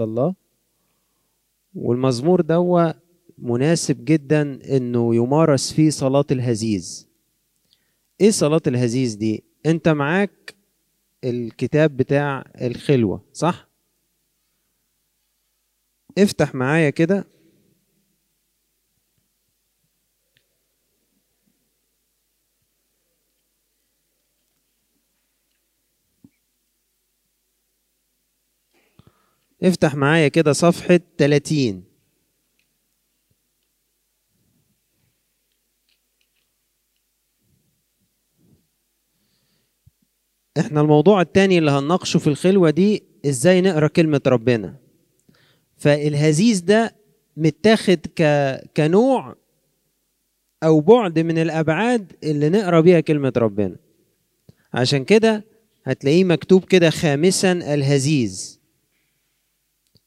الله. والمزمور دوا مناسب جدا إنه يمارس فيه صلاة الهزيز. إيه صلاة الهزيز دي؟ أنت معاك الكتاب بتاع الخلوة صح؟ افتح معايا كده. افتح معايا كده صفحة 30 إحنا الموضوع التاني اللي هنناقشه في الخلوة دي إزاي نقرأ كلمة ربنا. فالهزيز ده متاخد ك... كنوع أو بعد من الأبعاد اللي نقرأ بيها كلمة ربنا. عشان كده هتلاقيه مكتوب كده خامسا الهزيز.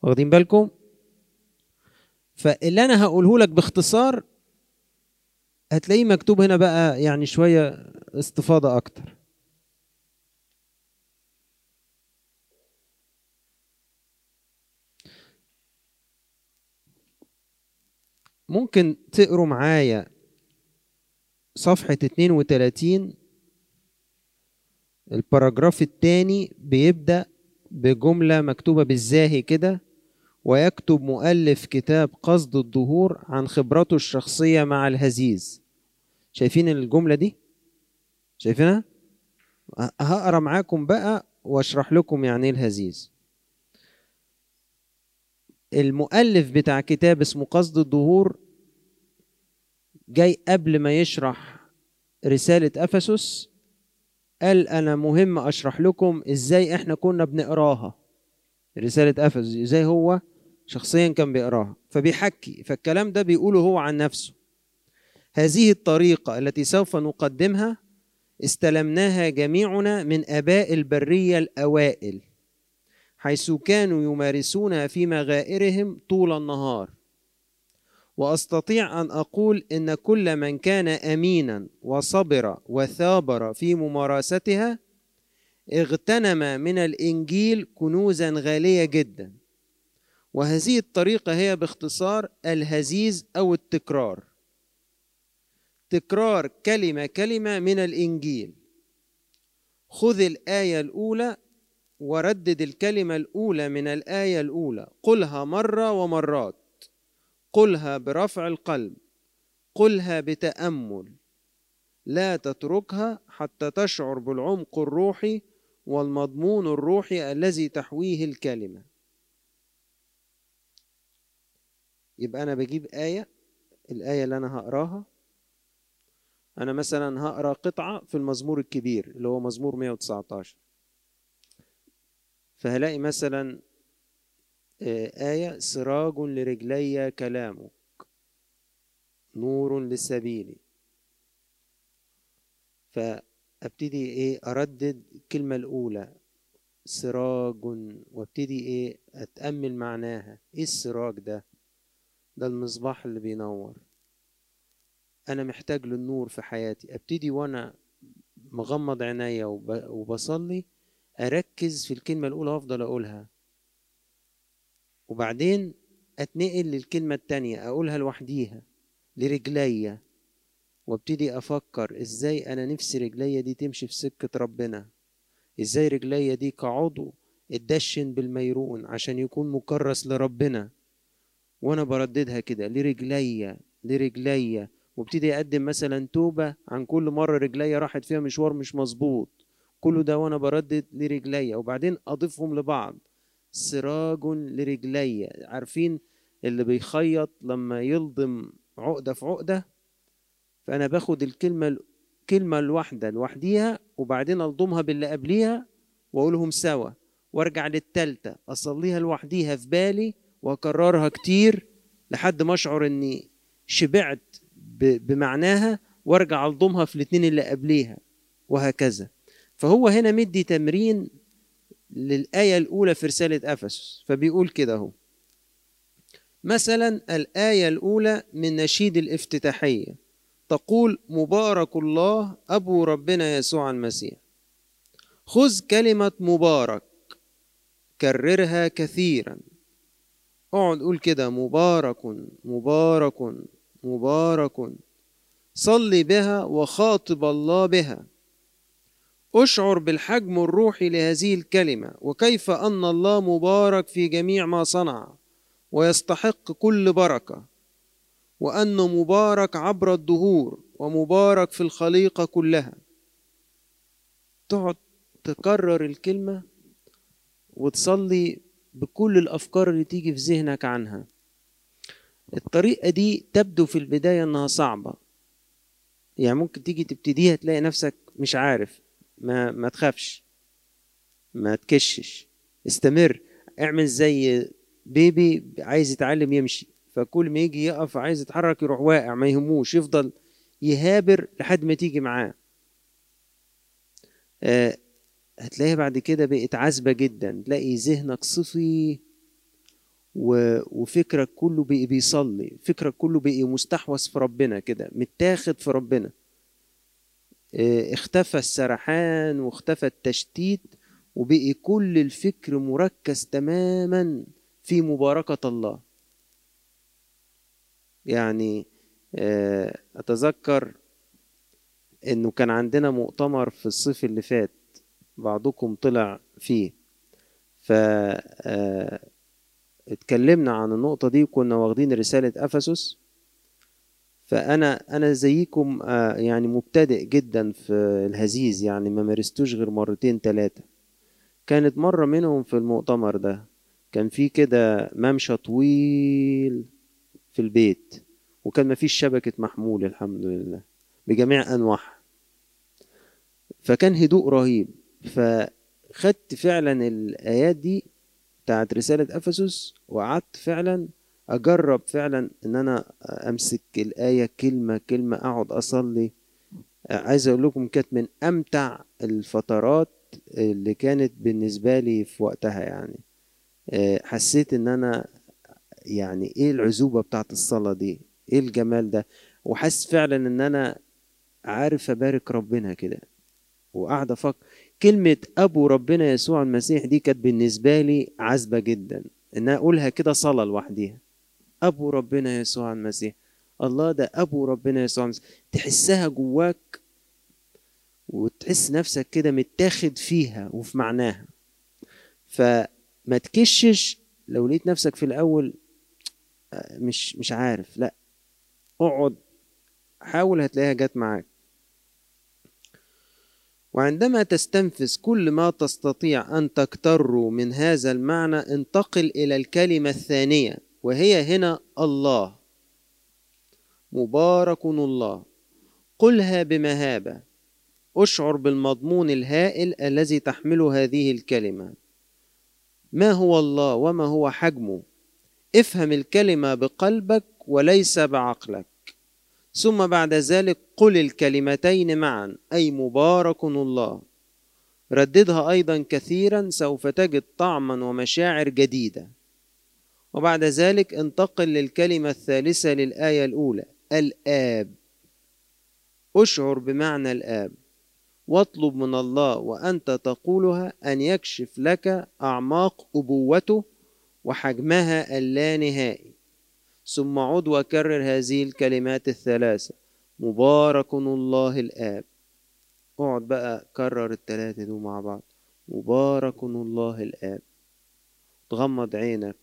واخدين بالكم؟ فاللي أنا هقوله لك باختصار هتلاقيه مكتوب هنا بقى يعني شوية استفاضة أكتر. ممكن تقروا معايا صفحة 32 الباراجراف الثاني بيبدأ بجملة مكتوبة بالزاهي كده. ويكتب مؤلف كتاب قصد الظهور عن خبرته الشخصية مع الهزيز شايفين الجملة دي؟ شايفينها؟ هقرأ معاكم بقى واشرح لكم يعني إيه الهزيز المؤلف بتاع كتاب اسمه قصد الظهور جاي قبل ما يشرح رسالة أفسس قال أنا مهم أشرح لكم إزاي إحنا كنا بنقراها رسالة أفسس إزاي هو شخصيا كان بيقراها فبيحكي فالكلام ده بيقوله هو عن نفسه. هذه الطريقة التي سوف نقدمها استلمناها جميعنا من آباء البرية الأوائل حيث كانوا يمارسونها في مغائرهم طول النهار. وأستطيع أن أقول إن كل من كان امينا وصبر وثابر في ممارستها اغتنم من الإنجيل كنوزا غالية جدا. وهذه الطريقة هي باختصار الهزيز أو التكرار. تكرار كلمة كلمة من الإنجيل. خذ الآية الأولى وردد الكلمة الأولى من الآية الأولى. قلها مرة ومرات. قلها برفع القلب قلها بتأمل. لا تتركها حتى تشعر بالعمق الروحي والمضمون الروحي الذي تحويه الكلمة. يبقى أنا بجيب آية الآية اللي أنا هقراها. أنا مثلا هقرأ قطعة في المزمور الكبير اللي هو مزمور 119 فهلاقي مثلا آية سراج لرجلي كلامك نور لسبيلي. فأبتدي إيه أردد الكلمة الأولى سراج وأبتدي إيه أتأمل معناها. إيه السراج ده؟ ده المصباح اللي بينور. أنا محتاج للنور في حياتي. أبتدي وأنا مغمض عينيا وبصلي أركز في الكلمة الأولى وأفضل أقولها. وبعدين أتنقل للكلمة التانية أقولها لوحديها لرجليا. وأبتدي أفكر إزاي أنا نفسي رجليا دي تمشي في سكة ربنا؟ إزاي رجليا دي كعضو اتدشن بالميرون عشان يكون مكرس لربنا؟ وأنا برددها كده لرجليا لرجليا وابتدي أقدم مثلا توبة عن كل مرة رجليا راحت فيها مشوار مش مظبوط. كل ده وأنا بردد لرجليا وبعدين أضيفهم لبعض. سراج لرجليا عارفين اللي بيخيط لما يلضم عقدة في عقدة؟ فأنا باخد الكلمة الكلمة الواحدة لوحديها وبعدين ألضمها باللي قبليها وأقولهم سوا. وأرجع للتالتة. أصليها لوحديها في بالي واكررها كتير لحد ما اشعر اني شبعت بمعناها وارجع الضمها في الاتنين اللي قبليها وهكذا. فهو هنا مدي تمرين للآية الأولى في رسالة أفسس. فبيقول كده أهو. مثلا الآية الأولى من نشيد الافتتاحية. تقول مبارك الله أبو ربنا يسوع المسيح. خذ كلمة مبارك. كررها كثيرا. اقعد قول كده مبارك مبارك مبارك صلي بها وخاطب الله بها. أشعر بالحجم الروحي لهذه الكلمة وكيف أن الله مبارك في جميع ما صنع ويستحق كل بركة وانه مبارك عبر الدهور ومبارك في الخليقة كلها. تقعد تكرر الكلمة وتصلي بكل الأفكار اللي تيجي في ذهنك عنها. الطريقة دي تبدو في البداية إنها صعبة. يعني ممكن تيجي تبتديها تلاقي نفسك مش عارف ما ما تخافش ما تكشش. استمر اعمل زي بيبي عايز يتعلم يمشي. فكل ما يجي يقف عايز يتحرك يروح واقع ما يهموش يفضل يهابر لحد ما تيجي معاه. آه هتلاقيها بعد كده بقت عذبة جدا. تلاقي ذهنك صفي. وفكرك كله بقي بيصلي. فكرك كله بقي مستحوذ في ربنا كده متاخد في ربنا. آه اختفى السرحان واختفى التشتيت وبقي كل الفكر مركز تماما في مباركة الله. يعني آه أتذكر إنه كان عندنا مؤتمر في الصيف اللي فات. بعضكم طلع فيه. ف اتكلمنا عن النقطة دي وكنا واخدين رسالة أفسس. فأنا أنا زيكم يعني مبتدئ جدا في الهزيز يعني ما مارستوش غير مرتين تلاتة. كانت مرة منهم في المؤتمر ده كان في كده ممشى طويل في البيت وكان مفيش شبكة محمول الحمد لله بجميع أنواعها. فكان هدوء رهيب. فخدت فعلا الآيات دي بتاعت رسالة أفسس وقعدت فعلا أجرب فعلا إن أنا أمسك الآية كلمة كلمة أقعد أصلي. عايز أقول لكم كانت من أمتع الفترات اللي كانت بالنسبة لي في وقتها يعني. حسيت إن أنا يعني إيه العزوبة بتاعت الصلاة دي؟ إيه الجمال ده؟ وحس فعلا إن أنا عارف أبارك ربنا كده. وقاعد أفكر كلمة أبو ربنا يسوع المسيح دي كانت بالنسبة لي عذبة جدا. إن أقولها كده صلاة لوحديها. أبو ربنا يسوع المسيح. الله ده أبو ربنا يسوع المسيح. تحسها جواك وتحس نفسك كده متاخد فيها وفي معناها. فما تكشش لو لقيت نفسك في الأول مش مش عارف. لا اقعد. حاول هتلاقيها جت معاك. وعندما تستنفذ كل ما تستطيع أن تكتر من هذا المعنى انتقل إلى الكلمة الثانية وهي هنا الله. مبارك الله. قلها بمهابة. أشعر بالمضمون الهائل الذي تحمله هذه الكلمة. ما هو الله وما هو حجمه؟ افهم الكلمة بقلبك وليس بعقلك. ثم بعد ذلك قل الكلمتين معا أي مبارك الله. رددها أيضا كثيرا سوف تجد طعما ومشاعر جديدة. وبعد ذلك انتقل للكلمة الثالثة للآية الأولى الآب. أشعر بمعنى الآب. واطلب من الله وأنت تقولها أن يكشف لك أعماق أبوته وحجمها اللانهائي ثم عد وكرر هذه الكلمات الثلاثة. مبارك الله الآب. اقعد بقى كرر التلاتة دول مع بعض. مبارك الله الآب. تغمض عينك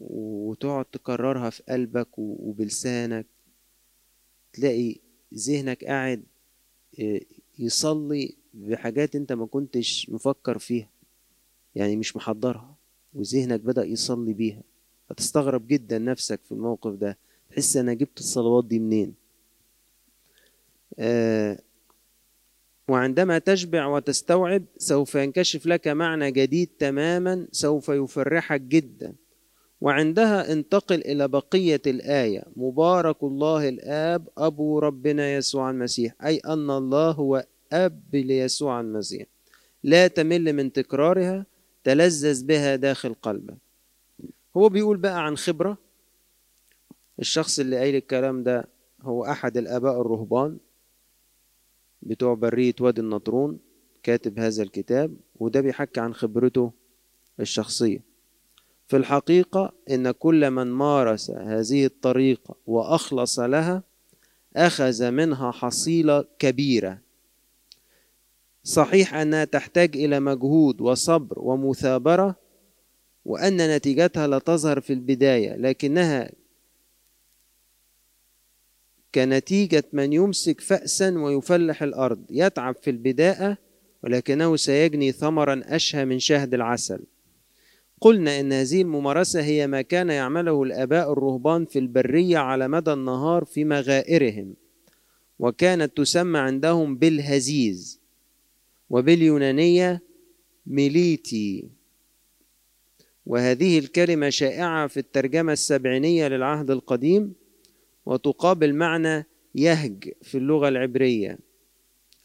وتقعد تكررها في قلبك وبلسانك. تلاقي ذهنك قاعد يصلي بحاجات انت ما كنتش مفكر فيها. يعني مش محضرها. وذهنك بدأ يصلي بيها. هتستغرب جدا نفسك في الموقف ده. تحس أنا جبت الصلوات دي منين؟ آه وعندما تشبع وتستوعب سوف ينكشف لك معنى جديد تماما سوف يفرحك جدا. وعندها انتقل إلى بقية الآية. مبارك الله الآب أبو ربنا يسوع المسيح. أي أن الله هو أب ليسوع المسيح. لا تمل من تكرارها. تلذذ بها داخل قلبك. هو بيقول بقى عن خبرة. الشخص اللي قايل الكلام ده هو أحد الآباء الرهبان بتوع برية وادي النطرون كاتب هذا الكتاب وده بيحكي عن خبرته الشخصية. في الحقيقة إن كل من مارس هذه الطريقة وأخلص لها أخذ منها حصيلة كبيرة. صحيح أنها تحتاج إلى مجهود وصبر ومثابرة وأن نتيجتها لا تظهر في البداية لكنها كنتيجة من يمسك فأسا ويفلح الأرض يتعب في البداية ولكنه سيجني ثمرا أشهى من شهد العسل. قلنا إن هذه الممارسة هي ما كان يعمله الآباء الرهبان في البرية على مدى النهار في مغائرهم وكانت تسمى عندهم بالهزيز وباليونانية ميليتي. وهذه الكلمة شائعة في الترجمة السبعينية للعهد القديم وتقابل معنى يهج في اللغة العبرية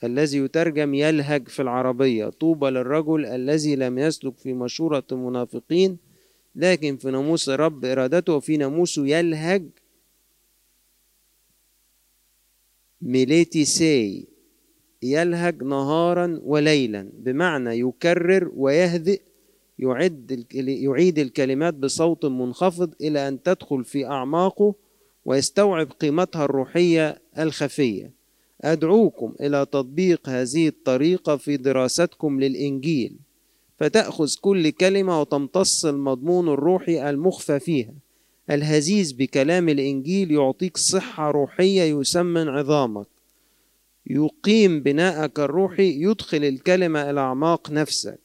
الذي يترجم يلهج في العربية. طوبى للرجل الذي لم يسلك في مشورة المنافقين لكن في ناموس رب إرادته وفي ناموسه يلهج. ميليتيسي يلهج نهارا وليلا بمعنى يكرر ويهذّ يعد يعيد الكلمات بصوت منخفض إلى أن تدخل في أعماقه ويستوعب قيمتها الروحية الخفية. أدعوكم إلى تطبيق هذه الطريقة في دراستكم للإنجيل. فتأخذ كل كلمة وتمتص المضمون الروحي المخفى فيها. الهزيز بكلام الإنجيل يعطيك صحة روحية يسمن عظامك. يقيم بناءك الروحي يدخل الكلمة إلى أعماق نفسك.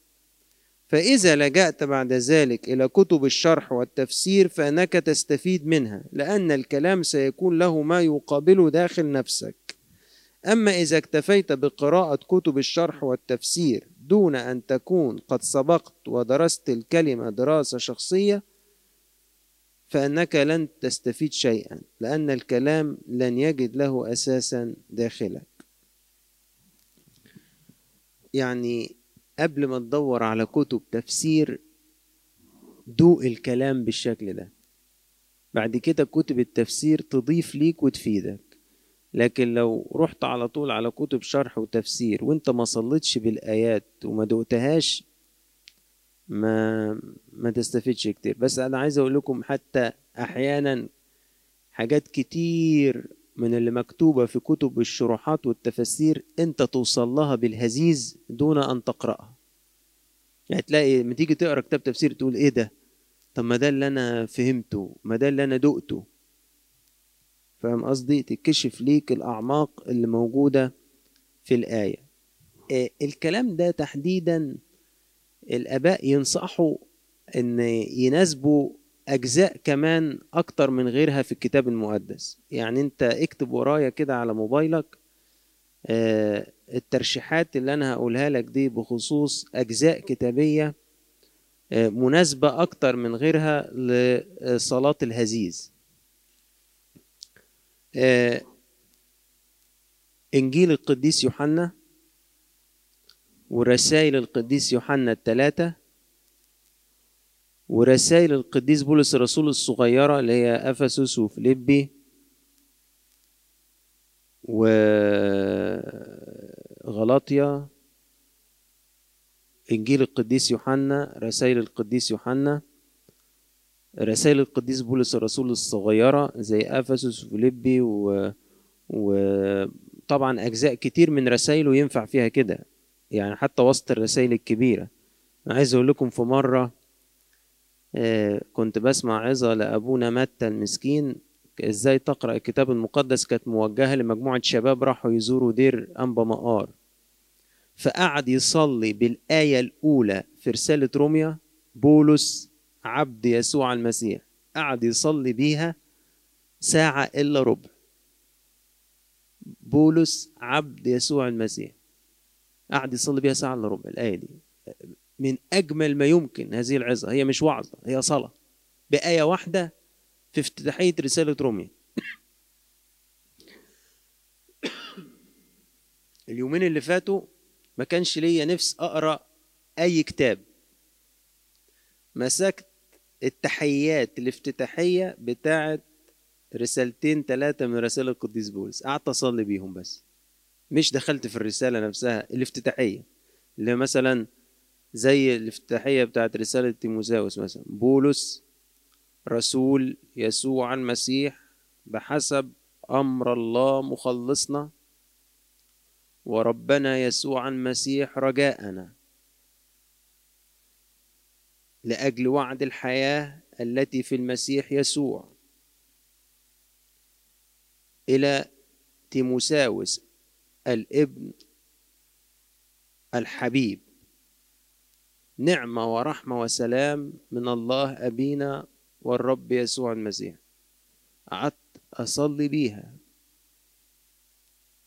فإذا لجأت بعد ذلك إلى كتب الشرح والتفسير فإنك تستفيد منها لأن الكلام سيكون له ما يقابله داخل نفسك. أما إذا اكتفيت بقراءة كتب الشرح والتفسير دون أن تكون قد سبقت ودرست الكلمة دراسة شخصية فإنك لن تستفيد شيئا لأن الكلام لن يجد له أساسا داخلك. يعني قبل ما تدور على كتب تفسير دوق الكلام بالشكل ده. بعد كده كتب التفسير تضيف ليك وتفيدك. لكن لو رحت على طول على كتب شرح وتفسير وانت ما صليتش بالآيات وما دقتهاش ما ما تستفيدش كتير. بس أنا عايز أقول لكم حتى أحيانا حاجات كتير من اللي مكتوبة في كتب الشروحات والتفاسير انت توصل لها بالهزيز دون أن تقرأها. يعني تلاقي لما تيجي تقرأ كتاب تفسير تقول إيه ده؟ طب ما ده اللي أنا فهمته ما ده اللي أنا دقته. فاهم قصدي؟ تكشف ليك الأعماق اللي موجودة في الآية. إيه الكلام ده تحديدا الآباء ينصحوا إن يناسبوا أجزاء كمان أكتر من غيرها في الكتاب المقدس. يعني أنت اكتب ورايا كده على موبايلك آه الترشيحات اللي أنا هقولها لك دي بخصوص أجزاء كتابية آه مناسبة أكتر من غيرها لصلاة الهزيز. آه إنجيل القديس يوحنا ورسائل القديس يوحنا الثلاثة ورسائل القديس بولس الرسول الصغيرة اللي هي أفسس وفليبي وغلاطيا. إنجيل القديس يوحنا رسائل القديس يوحنا. رسائل القديس بولس الرسول الصغيرة زي أفسس وفليبي و... وطبعا أجزاء كتير من رسائله ينفع فيها كده. يعني حتى وسط الرسائل الكبيرة. أنا عايز أقول لكم في مرة كنت بسمع عظة لأبونا متى المسكين. إزاي تقرأ الكتاب المقدس؟ كانت موجهة لمجموعة شباب راحوا يزوروا دير أنبا مقار. فقعد يصلي بالآية الأولى في رسالة روميا. بولس عبد يسوع المسيح قعد يصلي بيها ساعة إلا ربع. بولس عبد يسوع المسيح قعد يصلي بيها ساعة إلا ربع. الآية دي. من أجمل ما يمكن هذه العظة. هي مش وعظة هي صلاة. بآية واحدة في افتتاحية رسالة روميا. اليومين اللي فاتوا ما كانش ليا نفس أقرأ أي كتاب. مسكت التحيات الافتتاحية بتاعة رسالتين ثلاثة من رسائل القديس بولس. قعدت أصلي بيهم بس. مش دخلت في الرسالة نفسها الافتتاحية. اللي مثلا زي الافتتاحية بتاعت رسالة تيموساوس مثلا. بولس رسول يسوع المسيح بحسب أمر الله مخلصنا وربنا يسوع المسيح رجاءنا. لأجل وعد الحياة التي في المسيح يسوع. إلى تيموساوس الابن الحبيب. نعمة ورحمة وسلام من الله أبينا والرب يسوع المسيح. قعدت أصلي بيها.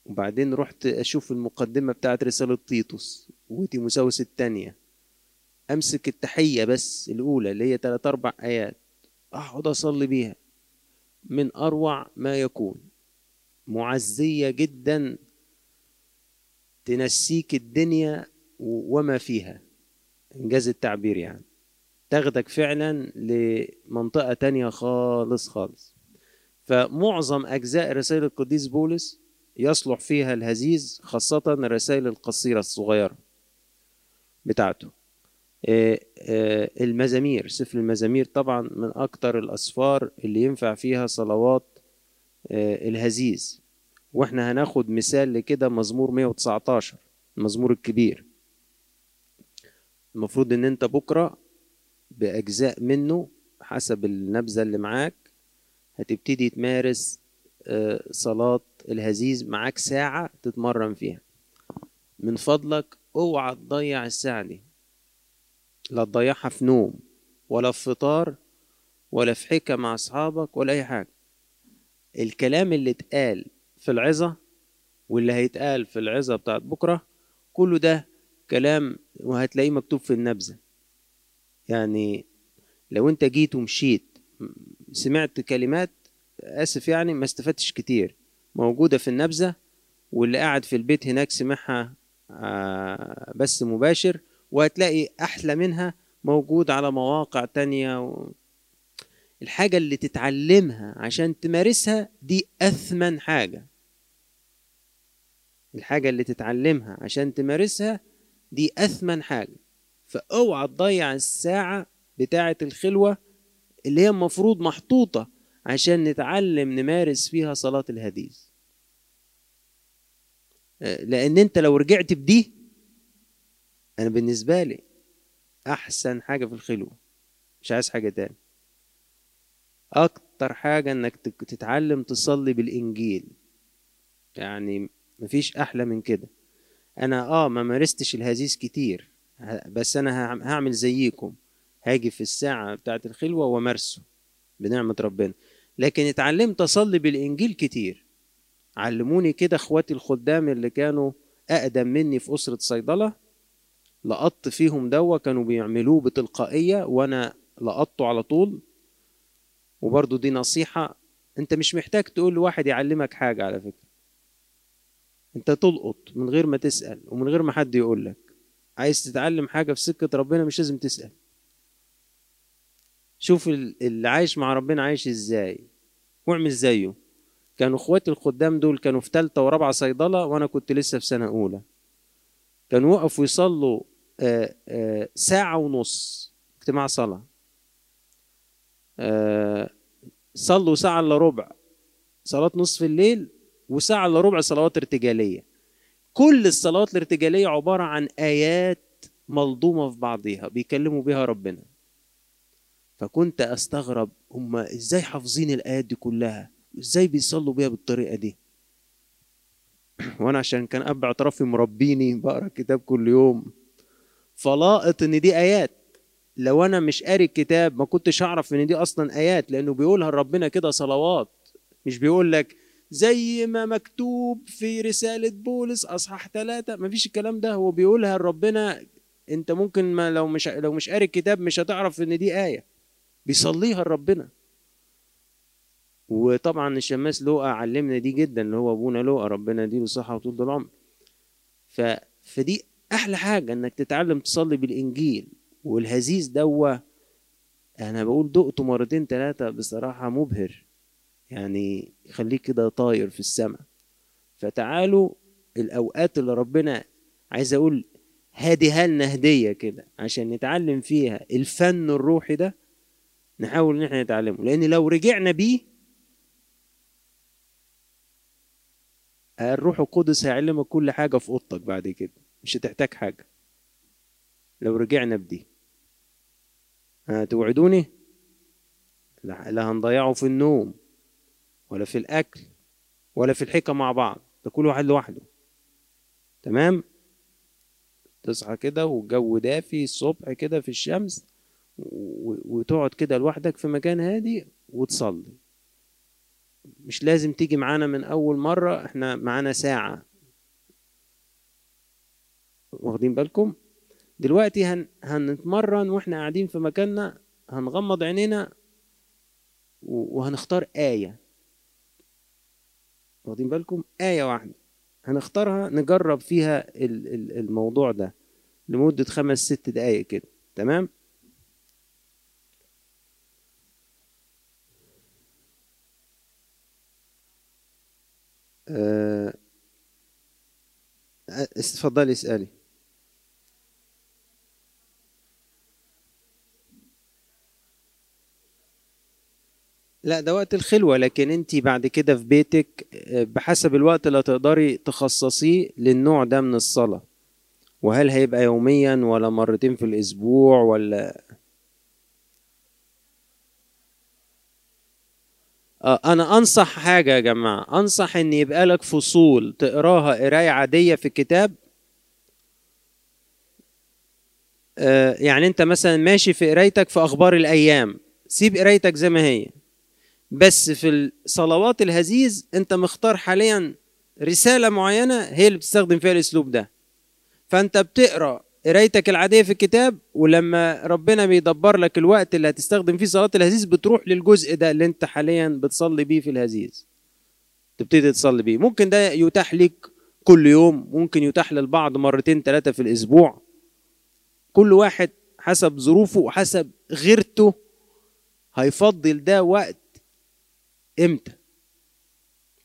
وبعدين رحت أشوف المقدمة بتاعت رسالة تيتوس وتيموساوس التانية. أمسك التحية بس الأولى اللي هي تلات أربع آيات. أقعد أصلي بيها. من أروع ما يكون. معزية جدا تنسيك الدنيا وما فيها. إنجاز التعبير يعني. تاخدك فعلا لمنطقة تانية خالص خالص. فمعظم أجزاء رسائل القديس بولس يصلح فيها الهزيز خاصة الرسائل القصيرة الصغيرة بتاعته. المزامير سفر المزامير طبعا من أكتر الأسفار اللي ينفع فيها صلوات الهزيز. وإحنا هناخد مثال لكده مزمور 119 المزمور الكبير. المفروض إن أنت بكرة بأجزاء منه حسب النبذة اللي معاك. هتبتدي تمارس صلاة الهزيز معاك ساعة تتمرن فيها. من فضلك اوعى تضيع الساعة دي. لا تضيعها في نوم ولا في فطار ولا في حكة مع أصحابك ولا أي حاجة. الكلام اللي اتقال في العظة واللي هيتقال في العظة بتاعت بكرة كله ده كلام وهتلاقيه مكتوب في النبذة. يعني لو انت جيت ومشيت سمعت كلمات آسف يعني ما استفدتش كتير. موجودة في النبذة واللي قاعد في البيت هناك سمعها بس مباشر وهتلاقي أحلى منها موجود على مواقع تانية. و... الحاجة اللي تتعلمها عشان تمارسها دي أثمن حاجة. الحاجة اللي تتعلمها عشان تمارسها دي أثمن حاجة. فأوعى تضيع الساعة بتاعة الخلوة اللي هي المفروض محطوطة عشان نتعلم نمارس فيها صلاة الهديث. لأن أنت لو رجعت بدي أنا بالنسبة لي أحسن حاجة في الخلوة. مش عايز حاجة تاني. أكتر حاجة إنك تتعلم تصلي بالإنجيل. يعني مفيش أحلى من كده. أنا آه ما مارستش الهزيز كتير. بس أنا هعمل زيكم. هاجي في الساعة بتاعت الخلوة ومارسه بنعمة ربنا. لكن اتعلمت أصلي بالإنجيل كتير. علموني كده أخواتي الخدام اللي كانوا أقدم مني في أسرة صيدلة. لقطت فيهم دوا كانوا بيعملوه بتلقائية وأنا لقطته على طول. وبرضو دي نصيحة أنت مش محتاج تقول لواحد يعلمك حاجة على فكرة. أنت تلقط من غير ما تسأل ومن غير ما حد يقول لك عايز تتعلم حاجة في سكة ربنا مش لازم تسأل. شوف اللي عايش مع ربنا عايش إزاي. واعمل زيه. كانوا اخواتي الخدام دول كانوا في تالتة ورابعة صيدلة وأنا كنت لسه في سنة أولى. كانوا وقفوا يصلوا آآ آآ ساعة ونص اجتماع صلاة. صلوا ساعة إلا ربع. صلاة نصف الليل وساعة إلا ربع صلوات ارتجالية. كل الصلوات الارتجالية عبارة عن آيات ملضومة في بعضها بيكلموا بيها ربنا. فكنت أستغرب هم إزاي حافظين الآيات دي كلها؟ إزاي بيصلوا بيها بالطريقة دي؟ وأنا عشان كان أب اعترافي مربيني بقرأ الكتاب كل يوم. فلاقط إن دي آيات. لو أنا مش قاري الكتاب ما كنتش أعرف إن دي أصلا آيات لأنه بيقولها ربنا كده صلوات. مش بيقول لك زي ما مكتوب في رسالة بولس أصحاح ثلاثة. مفيش الكلام ده هو بيقولها ربنا أنت ممكن ما لو مش لو مش قاري الكتاب مش هتعرف إن دي آية. بيصليها لربنا. وطبعا الشماس لوقا علمنا دي جدا اللي هو أبونا لوقا ربنا يديله صحه وطول العمر. ف... فدي أحلى حاجة إنك تتعلم تصلي بالإنجيل. والهزيز دوا أنا بقول دقته مرتين ثلاثة بصراحة مبهر. يعني يخليك كده طاير في السماء. فتعالوا الأوقات اللي ربنا عايز أقول هاديها لنا هدية كده عشان نتعلم فيها الفن الروحي ده نحاول إن إحنا نتعلمه. لأن لو رجعنا بيه الروح القدس هيعلمك كل حاجة في أوضتك بعد كده مش هتحتاج حاجة. لو رجعنا بدي. هتوعدوني لا لا هنضيعه في النوم. ولا في الأكل ولا في الحكا مع بعض ده كل واحد لوحده. تمام؟ تصحى كده والجو دافي الصبح كده في الشمس وتقعد كده لوحدك في مكان هادي وتصلي. مش لازم تيجي معانا من أول مرة إحنا معانا ساعة. واخدين بالكم؟ دلوقتي هن... هنتمرن وإحنا قاعدين في مكاننا هنغمض عينينا وهنختار آية. واخدين بالكم؟ آية واحدة. هنختارها نجرب فيها الموضوع ده لمدة خمس ست دقايق كده. تمام؟ أه اتفضلي اسألي. لا ده وقت الخلوة لكن انت بعد كده في بيتك بحسب الوقت اللي تقدري تخصصيه للنوع ده من الصلاة. وهل هيبقى يوميا ولا مرتين في الأسبوع ولا؟ أنا أنصح حاجة يا جماعة. أنصح إن يبقى لك فصول تقراها قراية عادية في الكتاب يعني أنت مثلا ماشي في قرايتك في أخبار الأيام. سيب قرايتك زي ما هي. بس في الصلوات الهزيز انت مختار حاليا رسالة معينة هي اللي بتستخدم فيها الأسلوب ده. فانت بتقرأ قرايتك العادية في الكتاب ولما ربنا بيدبر لك الوقت اللي هتستخدم فيه صلاه الهزيز بتروح للجزء ده اللي انت حاليا بتصلي بيه في الهزيز. تبتدي تصلي بيه. ممكن ده يتاح لك كل يوم ممكن يتاح للبعض مرتين ثلاثة في الأسبوع. كل واحد حسب ظروفه وحسب غيرته هيفضل ده وقت إمتى؟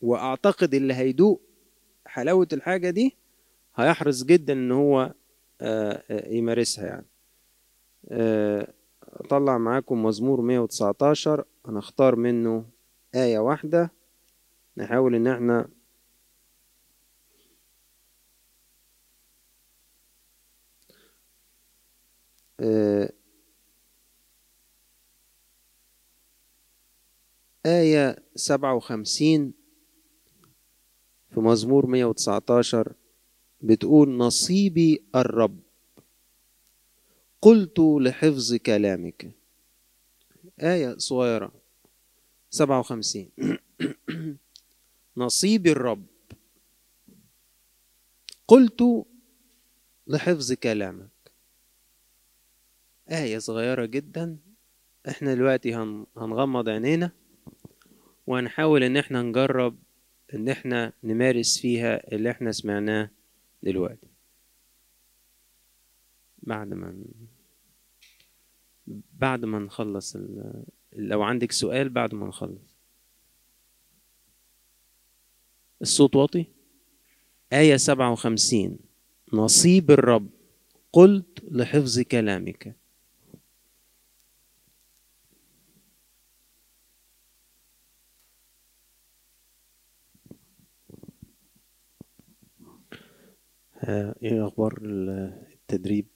وأعتقد اللي هيدوق حلاوة الحاجة دي هيحرص جدا إن هو يمارسها يعني. أطلع معاكم مزمور 119 هنختار منه آية واحدة. نحاول إن إحنا آية سبعة وخمسين في مزمور مية وتسعتاشر بتقول نصيبي الرب. قلت لحفظ كلامك. آية صغيرة سبعة وخمسين. نصيبي الرب. قلت لحفظ كلامك. آية صغيرة جدا. إحنا دلوقتي هنغمض عينينا. وهنحاول إن إحنا نجرب إن إحنا نمارس فيها اللي إحنا سمعناه دلوقتي. بعد ما بعد ما نخلص ال... لو عندك سؤال بعد ما نخلص. الصوت واطي؟ آية سبعة وخمسين. نصيب الرب قلت لحفظ كلامك. إيه أخبار التدريب؟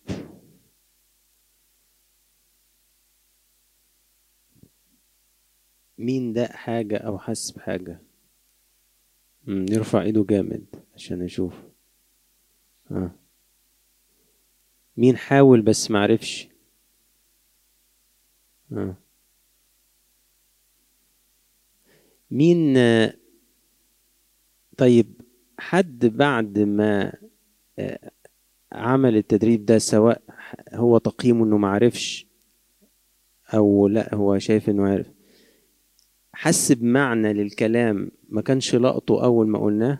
مين ده حاجة أو حس بحاجة يرفع إيده جامد عشان أشوف آه. مين حاول بس معرفش آه. مين طيب حد بعد ما عمل التدريب ده سواء هو تقييمه إنه معرفش أو لا هو شايف إنه عارف. حس بمعنى للكلام ما كانش لقطه أول ما قلناه؟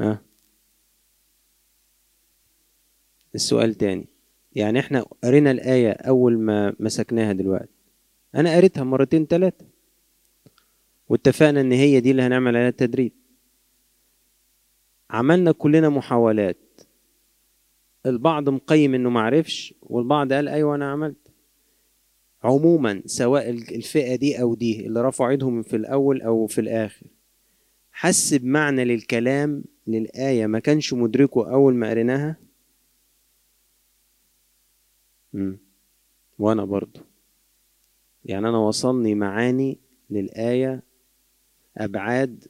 ها؟ السؤال تاني. يعني إحنا قرينا الآية أول ما مسكناها دلوقتي. أنا قريتها مرتين تلاتة. واتفقنا إن هي دي اللي هنعمل عليها التدريب. عملنا كلنا محاولات. البعض مقيم إنه معرفش والبعض قال أيوه أنا عملت. عموما سواء الفئة دي أو دي اللي رفعوا إيدهم في الأول أو في الآخر. حس بمعنى للكلام للآية ما كانش مدركه أول ما قريناها؟ مم. وأنا برضو. يعني أنا وصلني معاني للآية أبعاد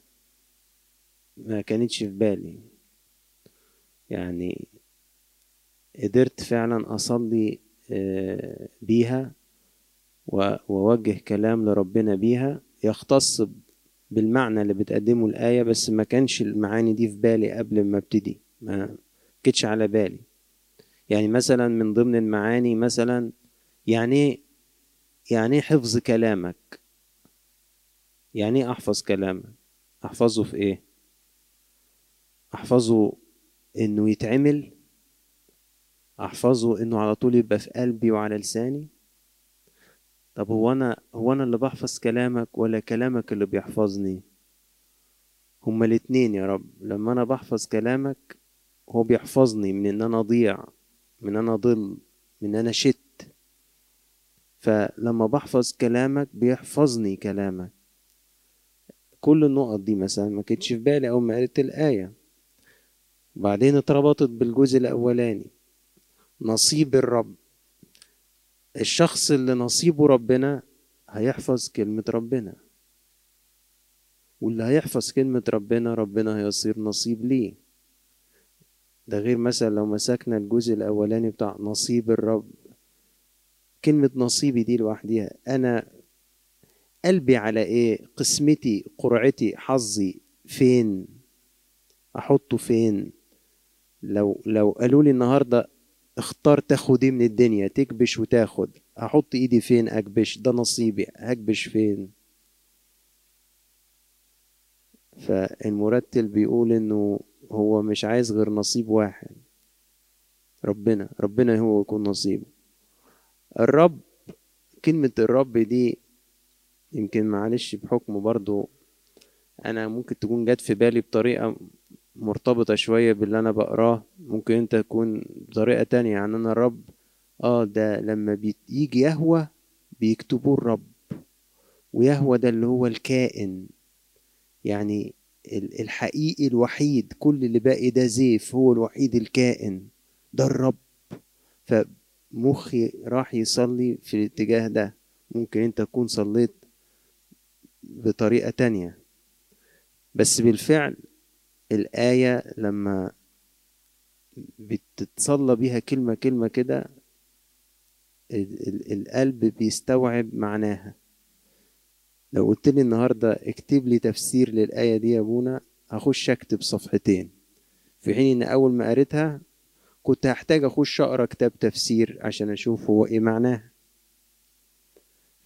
ما كانتش في بالي. يعني قدرت فعلا أصلي بيها وأوجه كلام لربنا بيها. يختص بالمعنى اللي بتقدمه الآية بس ما كانش المعاني دي في بالي قبل ما أبتدي. ما كتش على بالي. يعني مثلا من ضمن المعاني مثلا يعني يعني حفظ كلامك. يعني أحفظ كلامك؟ أحفظه في إيه؟ أحفظه إنه يتعمل. أحفظه إنه على طول يبقى في قلبي وعلى لساني. طب هو أنا هو أنا اللي بحفظ كلامك ولا كلامك اللي بيحفظني؟ هما الاتنين يا رب. لما أنا بحفظ كلامك هو بيحفظني من إن أنا أضيع من إن أنا ضل من إن أنا شت فلما بحفظ كلامك بيحفظني كلامك. كل النقط دي مثلا ما كانتش في بالي أول ما قريت الآية. وبعدين اتربطت بالجزء الأولاني نصيب الرب. الشخص اللي نصيبه ربنا هيحفظ كلمة ربنا. واللي هيحفظ كلمة ربنا ربنا هيصير نصيب ليه. ده غير مثلا لو مسكنا الجزء الأولاني بتاع نصيب الرب. كلمة نصيبي دي لوحديها أنا قلبي على إيه؟ قسمتي قرعتي حظي فين؟ أحطه فين؟ لو لو قالوا لي النهارده اختار تاخد إيه من الدنيا تكبش وتاخد أحط ايدي فين اكبش ده نصيبي هكبش فين؟ فالمرتل بيقول إنه هو مش عايز غير نصيب واحد ربنا ربنا هو يكون نصيبه. الرب كلمة الرب دي يمكن معلش بحكم برضو أنا ممكن تكون جت في بالي بطريقة مرتبطة شوية باللي أنا بقراه. ممكن أنت تكون بطريقة تانية يعني أنا الرب آه ده لما بيجي يهوى بيكتبوه الرب. ويهوى ده اللي هو الكائن يعني الحقيقي الوحيد كل اللي باقي ده زيف هو الوحيد الكائن ده الرب. فمخي راح يصلي في الاتجاه ده. ممكن أنت تكون صليت بطريقة تانية. بس بالفعل الآية لما بتتصلى بيها كلمة كلمة كده القلب بيستوعب معناها. لو قلت لي النهاردة اكتب لي تفسير للآية دي يا ابونا هخش أكتب صفحتين. في حين إن أول ما قريتها كنت هحتاج أخش أقرأ كتاب تفسير عشان أشوف هو إيه معناها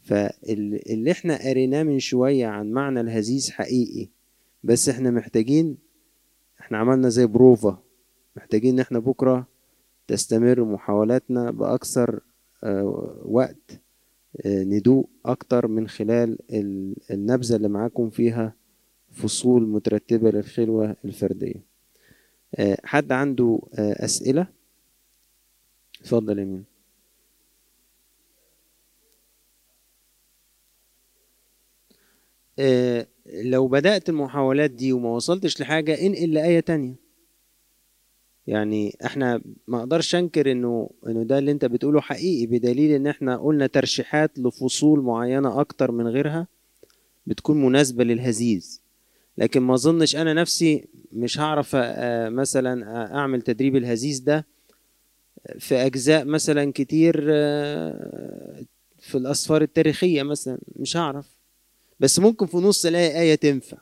فاللي إحنا قريناه من شوية عن معنى الهزيز حقيقي بس إحنا محتاجين إحنا عملنا زي بروفا. محتاجين إن إحنا بكرة تستمر محاولاتنا بأكثر وقت ندوق أكتر من خلال النبذة اللي معاكم فيها فصول مترتبة للخلوة الفردية. حد عنده أسئلة؟ اتفضل يا مين. لو بدأت المحاولات دي وما وصلتش لحاجة انقل لآية تانية. يعني إحنا ما أقدرش أنكر إنه إنه ده اللي أنت بتقوله حقيقي بدليل إن إحنا قلنا ترشيحات لفصول معينة أكتر من غيرها بتكون مناسبة للهزيز. لكن ما أظنش أنا نفسي مش هعرف مثلا أعمل تدريب الهزيز ده في أجزاء مثلا كتير في الأسفار التاريخية مثلا. مش هعرف. بس ممكن في نص الاقي آية تنفع.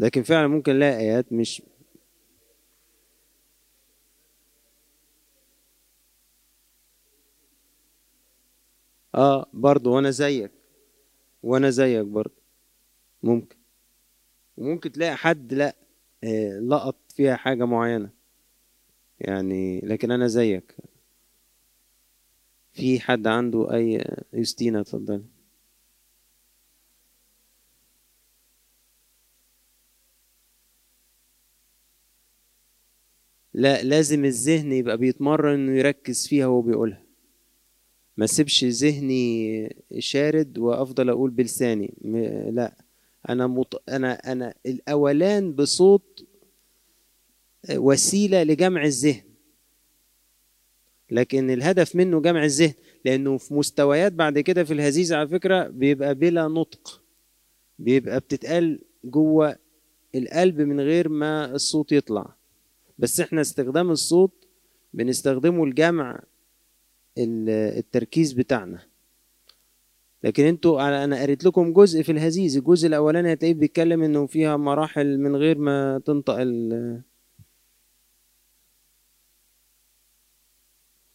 لكن فعلا ممكن الاقي آيات مش آه برضو وأنا زيك. وأنا زيك برضو. ممكن. وممكن تلاقي حد لا آه لقط فيها حاجة معينة. يعني لكن أنا زيك. في حد عنده أي يوستينا اتفضلي. لا لازم الذهن يبقى بيتمرن انه يركز فيها وهو بيقولها. ما سيبش ذهني شارد وأفضل أقول بلساني. لا. أنا مط... أنا أنا الأولان بصوت وسيلة لجمع الذهن. لكن الهدف منه جمع الذهن لأنه في مستويات بعد كده في الهزيز على فكرة بيبقى بلا نطق. بيبقى بتتقال جوه القلب من غير ما الصوت يطلع. بس إحنا استخدام الصوت بنستخدمه لجمع التركيز بتاعنا. لكن أنتوا أنا قريت لكم جزء في الهزيز الجزء الأولاني هتلاقيه بيتكلم إنه فيها مراحل من غير ما تنطق ال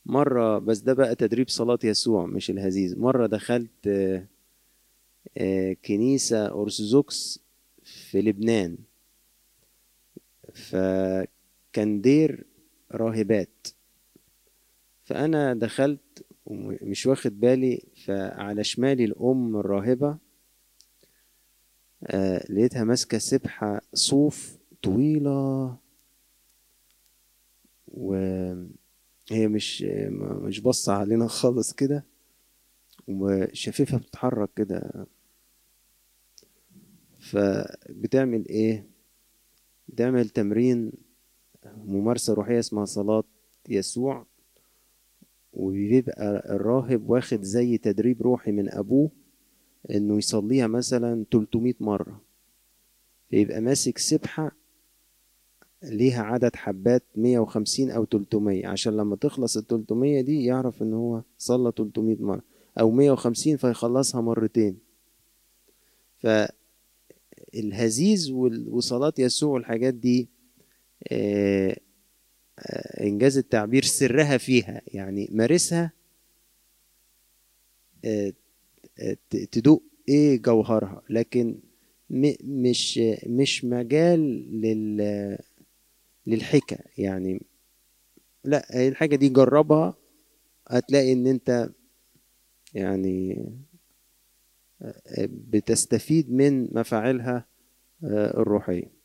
مرة بس ده بقى تدريب صلاة يسوع مش الهزيز. مرة دخلت كنيسة أرثوذكس في لبنان. فكان دير راهبات. فأنا دخلت ومش واخد بالي فعلى شمالي الأم الراهبة آه لقيتها ماسكة سبحة صوف طويلة. وهي مش مش باصة علينا خالص كده. وشفيفها بتتحرك كده. فبتعمل إيه؟ بتعمل تمرين ممارسة روحية اسمها صلاة يسوع وبيبقى الراهب واخد زي تدريب روحي من أبوه إنه يصليها مثلا 300 مرة. فيبقى ماسك سبحة ليها عدد حبات 150 أو 300 عشان لما تخلص ال 300 دي يعرف إن هو صلى 300 مرة أو 150 فيخلصها مرتين. فالهزيز وصلاة يسوع والحاجات دي آه إنجاز التعبير سرها فيها يعني مارسها تدوق إيه جوهرها لكن مش مش مجال لل للحكى يعني لا الحاجة دي جربها هتلاقي إن أنت يعني بتستفيد من مفاعلها الروحية.